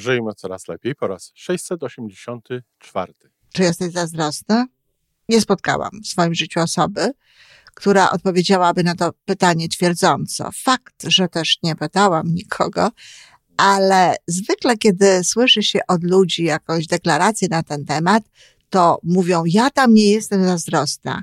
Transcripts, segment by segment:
Żyjmy coraz lepiej po raz 684. Czy jesteś zazdrosny? Nie spotkałam w swoim życiu osoby, która odpowiedziałaby na to pytanie twierdząco. Fakt, że też nie pytałam nikogo, ale zwykle, kiedy słyszy się od ludzi jakąś deklarację na ten temat, to mówią: Ja tam nie jestem zazdrosna.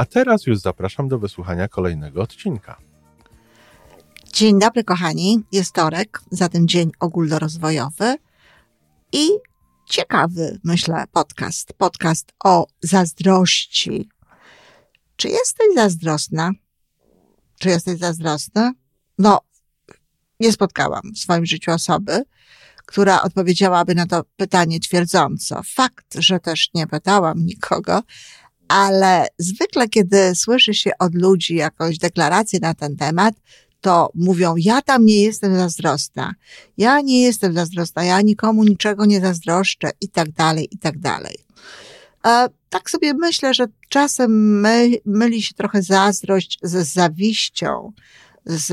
A teraz już zapraszam do wysłuchania kolejnego odcinka. Dzień dobry, kochani. Jest torek, zatem dzień ogólnorozwojowy i ciekawy, myślę, podcast. Podcast o zazdrości. Czy jesteś zazdrosna? Czy jesteś zazdrosny? No, nie spotkałam w swoim życiu osoby, która odpowiedziałaby na to pytanie twierdząco. Fakt, że też nie pytałam nikogo, ale zwykle, kiedy słyszy się od ludzi jakąś deklarację na ten temat, to mówią, ja tam nie jestem zazdrosna, ja nie jestem zazdrosna, ja nikomu niczego nie zazdroszczę i tak dalej, i tak dalej. E, tak sobie myślę, że czasem my, myli się trochę zazdrość z zawiścią. Z,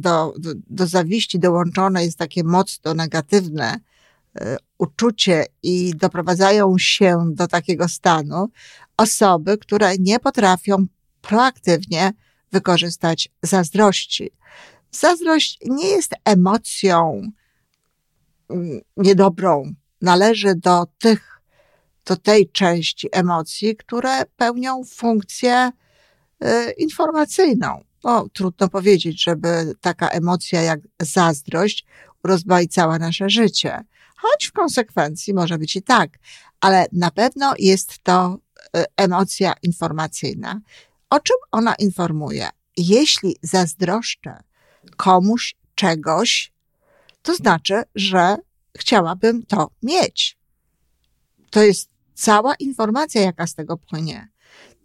do, do, do zawiści dołączone jest takie mocno negatywne e, uczucie i doprowadzają się do takiego stanu osoby, które nie potrafią proaktywnie wykorzystać zazdrości. Zazdrość nie jest emocją mm, niedobrą. Należy do tych, do tej części emocji, które pełnią funkcję y, informacyjną. No, trudno powiedzieć, żeby taka emocja jak zazdrość rozbajcała nasze życie. Choć w konsekwencji może być i tak, ale na pewno jest to emocja informacyjna. O czym ona informuje? Jeśli zazdroszczę komuś czegoś, to znaczy, że chciałabym to mieć. To jest cała informacja, jaka z tego płynie.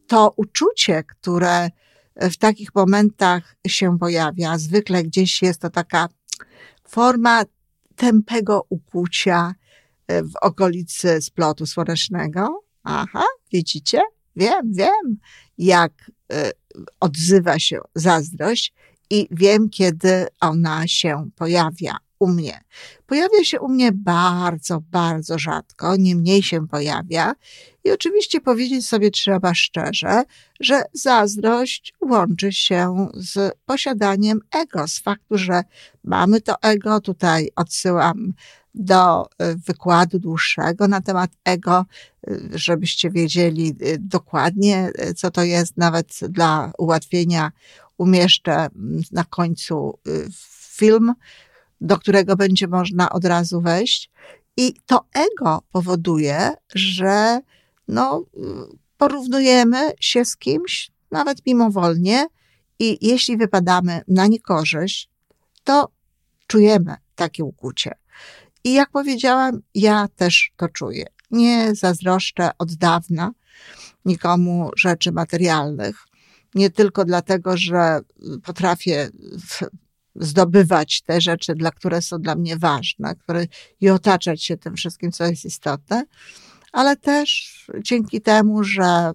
To uczucie, które w takich momentach się pojawia, zwykle gdzieś jest to taka forma tępego ukłucia e, w okolicy splotu słonecznego. Aha, widzicie? Wiem, wiem, jak e, odzywa się zazdrość i wiem, kiedy ona się pojawia u mnie. Pojawia się u mnie bardzo, bardzo rzadko, niemniej się pojawia. I oczywiście powiedzieć sobie trzeba szczerze, że zazdrość łączy się z posiadaniem ego, z faktu, że mamy to ego. Tutaj odsyłam do y, wykładu dłuższego na temat ego, y, żebyście wiedzieli y, dokładnie, co to jest, nawet dla ułatwienia umieszczę na końcu film, do którego będzie można od razu wejść. I to ego powoduje, że no, porównujemy się z kimś, nawet mimowolnie, i jeśli wypadamy na niekorzyść, to czujemy takie ukłucie. I jak powiedziałam, ja też to czuję. Nie zazdroszczę od dawna nikomu rzeczy materialnych. Nie tylko dlatego, że potrafię zdobywać te rzeczy, dla które są dla mnie ważne, które, i otaczać się tym wszystkim, co jest istotne, ale też dzięki temu, że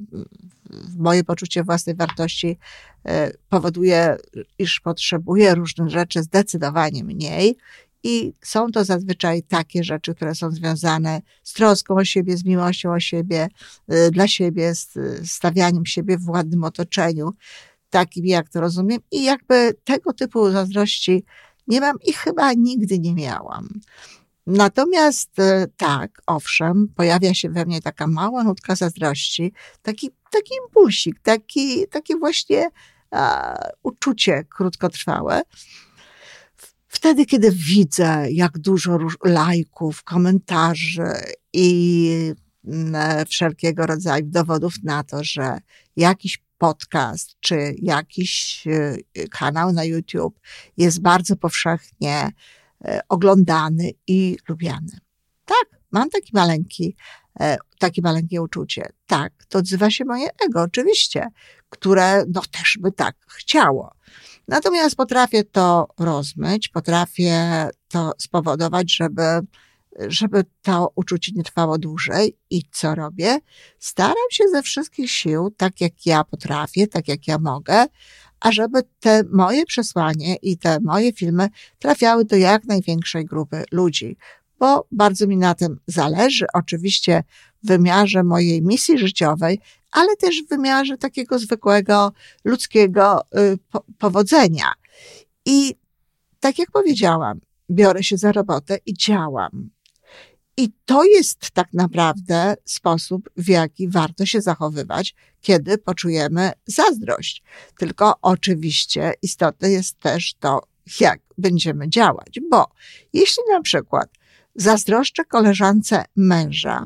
moje poczucie własnej wartości e, powoduje, iż potrzebuję różnych rzeczy zdecydowanie mniej. I są to zazwyczaj takie rzeczy, które są związane z troską o siebie, z miłością o siebie, e, dla siebie, z stawianiem siebie w ładnym otoczeniu takim, jak to rozumiem. I jakby tego typu zazdrości nie mam i chyba nigdy nie miałam. Natomiast e, tak, owszem, pojawia się we mnie taka mała nutka zazdrości, taki, taki impulsik, taki, takie właśnie a, uczucie krótkotrwałe. Wtedy, kiedy widzę, jak dużo lajków, komentarzy i wszelkiego rodzaju dowodów na to, że jakiś podcast, czy jakiś e, kanał na YouTube jest bardzo powszechnie e, oglądany i lubiany. Tak, mam taki maleńki, e, takie maleńkie uczucie. Tak, to odzywa się moje ego, oczywiście, które no też by tak chciało. Natomiast potrafię to rozmyć, potrafię to spowodować, żeby żeby to uczucie nie trwało dłużej. I co robię? Staram się ze wszystkich sił, tak jak ja potrafię, tak jak ja mogę, ażeby te moje przesłanie i te moje filmy trafiały do jak największej grupy ludzi, bo bardzo mi na tym zależy. Oczywiście w wymiarze mojej misji życiowej, ale też w wymiarze takiego zwykłego ludzkiego y, powodzenia. I tak jak powiedziałam, biorę się za robotę i działam. I to jest tak naprawdę sposób, w jaki warto się zachowywać, kiedy poczujemy zazdrość. Tylko oczywiście istotne jest też to, jak będziemy działać, bo jeśli na przykład zazdroszczę koleżance męża,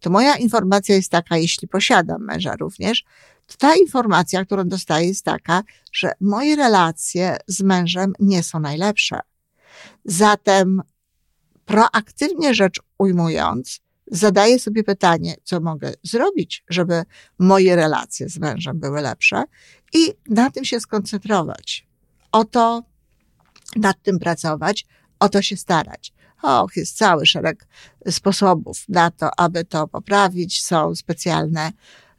to moja informacja jest taka, jeśli posiadam męża również, to ta informacja, którą dostaję jest taka, że moje relacje z mężem nie są najlepsze. Zatem proaktywnie rzecz ujmując, zadaję sobie pytanie, co mogę zrobić, żeby moje relacje z mężem były lepsze i na tym się skoncentrować. O to, nad tym pracować, o to się starać. Och, jest cały szereg sposobów na to, aby to poprawić. Są specjalne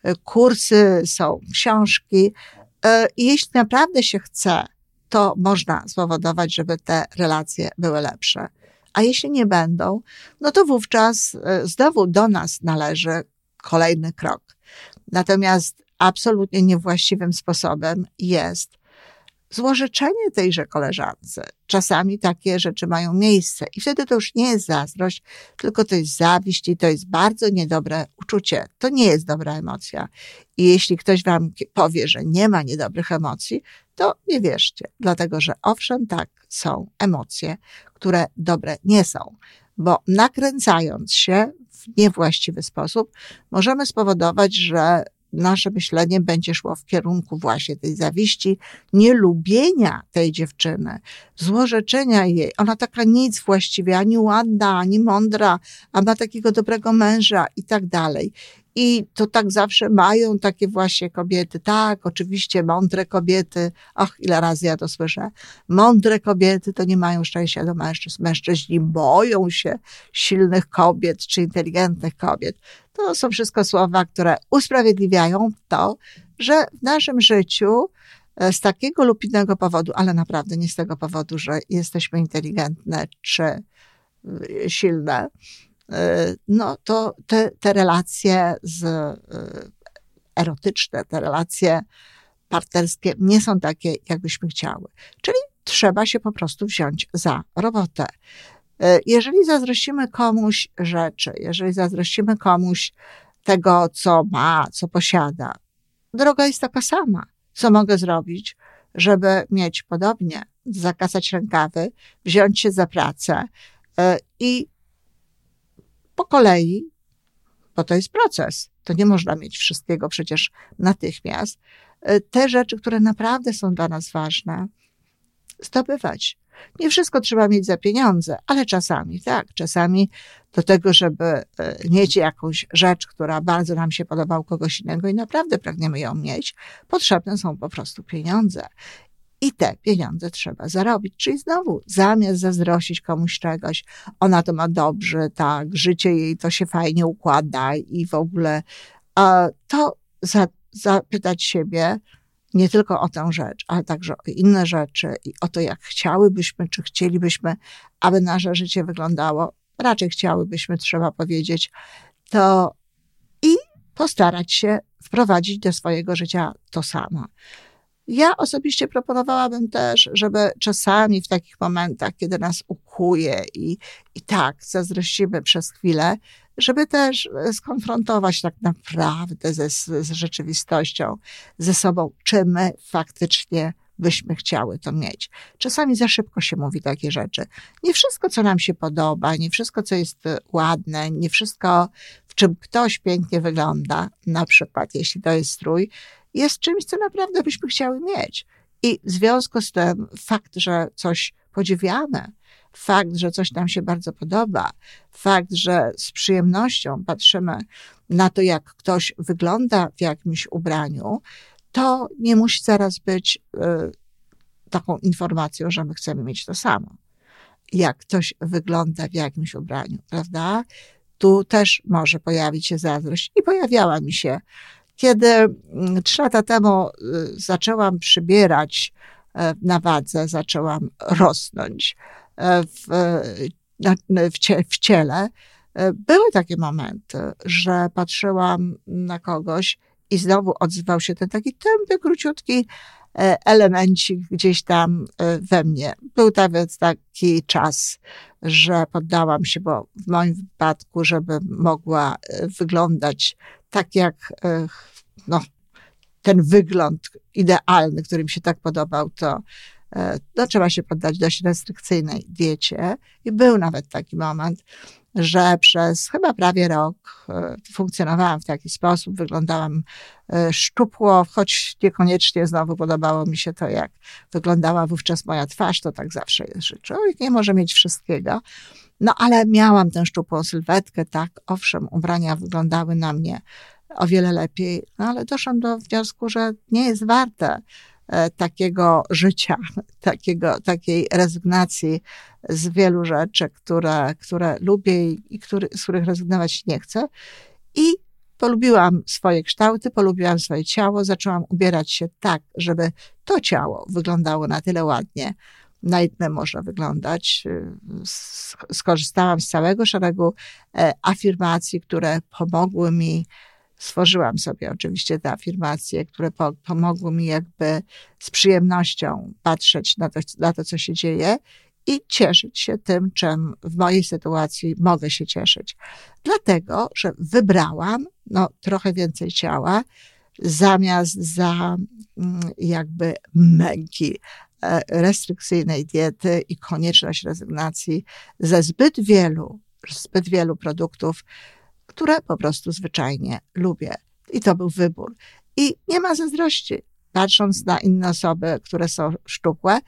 e, kursy, są książki. I jeśli naprawdę się chce, to można spowodować, żeby te relacje były lepsze. A jeśli nie będą, no to wówczas e, znowu do nas należy kolejny krok. Natomiast absolutnie niewłaściwym sposobem jest złożyczenie tejże koleżance. Czasami takie rzeczy mają miejsce i wtedy to już nie jest zazdrość, tylko to jest zawiść i to jest bardzo niedobre uczucie. To nie jest dobra emocja. I jeśli ktoś wam powie, że nie ma niedobrych emocji, to nie wierzcie, dlatego że owszem, tak, są emocje, które dobre nie są, bo nakręcając się w niewłaściwy sposób, możemy spowodować, że nasze myślenie będzie szło w kierunku właśnie tej zawiści, nielubienia tej dziewczyny, złorzeczenia jej. Ona taka nic właściwie, ani ładna, ani mądra, a ma takiego dobrego męża i tak dalej. I to tak zawsze mają takie właśnie kobiety. Tak, oczywiście mądre kobiety. Ach, ile razy ja to słyszę. Mądre kobiety to nie mają szczęścia do mężczyzn. Mężczyźni boją się silnych kobiet czy inteligentnych kobiet. To są wszystko słowa, które usprawiedliwiają to, że w naszym życiu e, z takiego lub innego powodu, ale naprawdę nie z tego powodu, że jesteśmy inteligentne czy e, silne, no to te, te relacje z, erotyczne, te relacje partnerskie nie są takie, jakbyśmy chciały. Czyli trzeba się po prostu wziąć za robotę. E, jeżeli zazdrościmy komuś rzeczy, jeżeli zazdrościmy komuś tego, co ma, co posiada, droga jest taka sama. Co mogę zrobić, żeby mieć podobnie, zakasać rękawy, wziąć się za pracę e, i po kolei, bo to jest proces, to nie można mieć wszystkiego przecież natychmiast, e, te rzeczy, które naprawdę są dla nas ważne, zdobywać. Nie wszystko trzeba mieć za pieniądze, ale czasami tak, czasami do tego, żeby e, mieć jakąś rzecz, która bardzo nam się podoba u kogoś innego i naprawdę pragniemy ją mieć, potrzebne są po prostu pieniądze. I te pieniądze trzeba zarobić. Czyli znowu, zamiast zazdrościć komuś czegoś, ona to ma dobrze, tak, życie jej to się fajnie układa i w ogóle, to zapytać siebie, nie tylko o tę rzecz, ale także o inne rzeczy i o to, jak chciałybyśmy, czy chcielibyśmy, aby nasze życie wyglądało. Raczej chciałybyśmy, trzeba powiedzieć, to i postarać się wprowadzić do swojego życia to samo. Ja osobiście proponowałabym też, żeby czasami w takich momentach, kiedy nas ukuje i, i tak zazdrościmy przez chwilę, żeby też e, skonfrontować tak naprawdę ze, z rzeczywistością, ze sobą, czy my faktycznie byśmy chciały to mieć. Czasami za szybko się mówi takie rzeczy. Nie wszystko, co nam się podoba, nie wszystko, co jest e, ładne, nie wszystko, w czym ktoś pięknie wygląda, na przykład jeśli to jest strój, jest czymś, co naprawdę byśmy chciały mieć. I w związku z tym fakt, że coś podziwiamy, fakt, że coś nam się bardzo podoba, fakt, że z przyjemnością patrzymy na to, jak ktoś wygląda w jakimś ubraniu, to nie musi zaraz być y, taką informacją, że my chcemy mieć to samo. Jak ktoś wygląda w jakimś ubraniu, prawda? Tu też może pojawić się zazdrość i pojawiała mi się. Kiedy mm, trzy lata temu y, zaczęłam przybierać e, na wadze, zaczęłam rosnąć e, w, w, ciele, e, były takie momenty, że patrzyłam na kogoś i znowu odzywał się ten taki tępy, króciutki elemencik gdzieś tam we mnie. Był nawet taki czas, że poddałam się, bo w moim wypadku, żeby mogła wyglądać tak jak no, ten wygląd idealny, który mi się tak podobał, to no, trzeba się poddać dość restrykcyjnej diecie. I był nawet taki moment, że przez chyba prawie rok e, funkcjonowałam w taki sposób, wyglądałam e, szczupło, choć niekoniecznie znowu podobało mi się to, jak wyglądała wówczas moja twarz, to tak zawsze jest, że nie może mieć wszystkiego. No ale miałam tę szczupłą sylwetkę, tak, owszem, ubrania wyglądały na mnie o wiele lepiej, no ale doszłam do wniosku, że nie jest warte E, takiego życia, takiego, takiej rezygnacji z wielu rzeczy, które, które lubię i który, z których rezygnować nie chcę. I polubiłam swoje kształty, polubiłam swoje ciało, zaczęłam ubierać się tak, żeby to ciało wyglądało na tyle ładnie, na można wyglądać. Skorzystałam z całego szeregu e, afirmacji, które pomogły mi stworzyłam sobie oczywiście te afirmacje, które po, pomogły mi jakby z przyjemnością patrzeć na to, na to, co się dzieje i cieszyć się tym, czym w mojej sytuacji mogę się cieszyć. Dlatego, że wybrałam no, trochę więcej ciała, zamiast za mm, jakby męki restrykcyjnej diety i konieczność rezygnacji ze zbyt wielu, zbyt wielu produktów, które po prostu zwyczajnie lubię. I to był wybór. I nie ma zazdrości. Patrząc na inne osoby, które są szczupłe,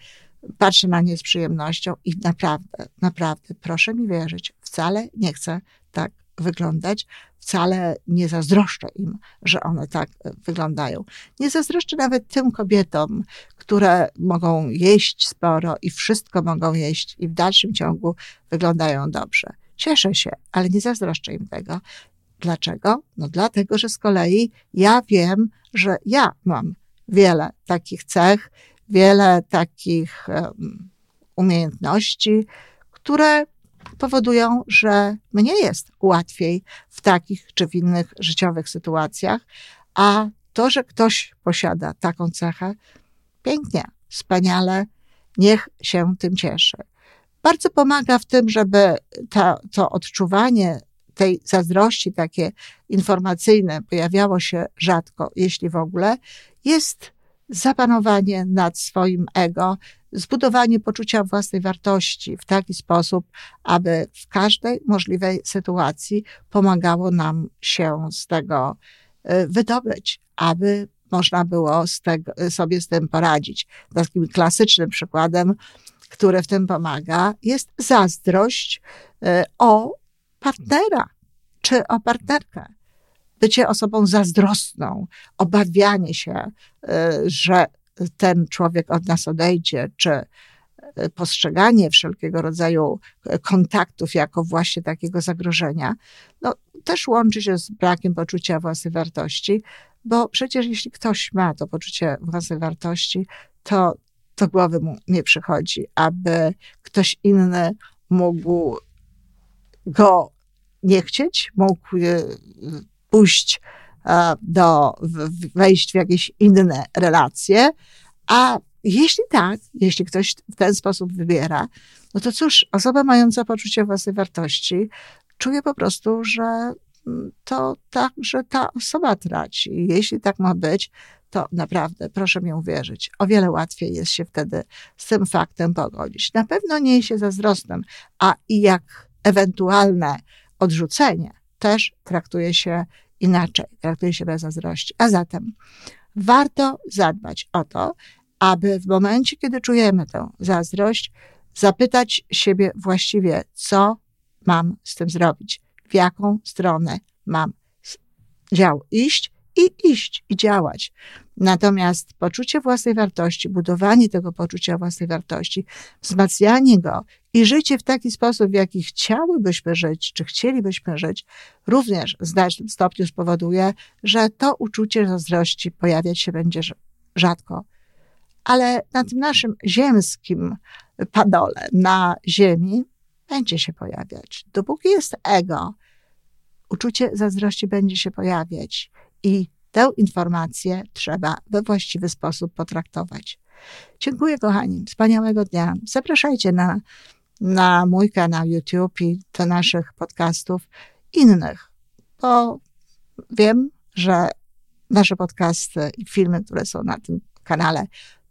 patrzę na nie z przyjemnością i naprawdę, naprawdę, proszę mi wierzyć, wcale nie chcę tak wyglądać, wcale nie zazdroszczę im, że one tak wyglądają. Nie zazdroszczę nawet tym kobietom, które mogą jeść sporo i wszystko mogą jeść i w dalszym ciągu wyglądają dobrze. Cieszę się, ale nie zazdroszczę im tego. Dlaczego? No dlatego, że z kolei ja wiem, że ja mam wiele takich cech, wiele takich um, umiejętności, które powodują, że mnie jest łatwiej w takich czy w innych życiowych sytuacjach, a to, że ktoś posiada taką cechę, pięknie, wspaniale, niech się tym cieszy. Bardzo pomaga w tym, żeby ta, to odczuwanie tej zazdrości, takie informacyjne, pojawiało się rzadko, jeśli w ogóle, jest zapanowanie nad swoim ego, zbudowanie poczucia własnej wartości w taki sposób, aby w każdej możliwej sytuacji pomagało nam się z tego y, wydobyć, aby można było z tego, sobie z tym poradzić. Takim klasycznym przykładem które w tym pomaga, jest zazdrość e, o partnera czy o partnerkę. Bycie osobą zazdrosną, obawianie się, e, że ten człowiek od nas odejdzie, czy e, postrzeganie wszelkiego rodzaju kontaktów jako właśnie takiego zagrożenia, no, też łączy się z brakiem poczucia własnej wartości, bo przecież jeśli ktoś ma to poczucie własnej wartości, to do głowy mu nie przychodzi, aby ktoś inny mógł go nie chcieć, mógł e, pójść e, do, wejść w jakieś inne relacje, a jeśli tak, jeśli ktoś w ten sposób wybiera, no to cóż, osoba mająca poczucie własnej wartości czuje po prostu, że to tak, że ta osoba traci. Jeśli tak ma być, to naprawdę, proszę mi uwierzyć, o wiele łatwiej jest się wtedy z tym faktem pogodzić. Na pewno nie się zazdrosnym, a i jak ewentualne odrzucenie też traktuje się inaczej, traktuje się bez zazdrości. A zatem Warto zadbać o to, aby w momencie, kiedy czujemy tę zazdrość, zapytać siebie właściwie, co mam z tym zrobić, w jaką stronę mam dział iść i iść i działać. Natomiast poczucie własnej wartości, budowanie tego poczucia własnej wartości, wzmacnianie go i życie w taki sposób, w jaki chciałybyśmy żyć, czy chcielibyśmy żyć, również w znacznym stopniu spowoduje, że to uczucie zazdrości pojawiać się będzie rzadko. Ale na tym naszym ziemskim padole, na ziemi, będzie się pojawiać. Dopóki jest ego, uczucie zazdrości będzie się pojawiać i tę informację trzeba we właściwy sposób potraktować. Dziękuję, kochani. Wspaniałego dnia. Zapraszajcie na, na mój kanał YouTube i do naszych podcastów innych, bo wiem, że nasze podcasty i filmy, które są na tym kanale,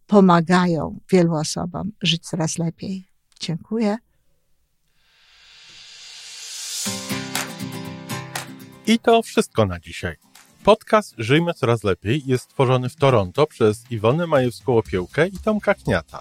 pomagają wielu osobom żyć coraz lepiej. Dziękuję. I to wszystko na dzisiaj. Podcast Żyjmy Coraz Lepiej jest stworzony w Toronto przez Iwonę Majewską-Opiełkę i Tomka Kniata.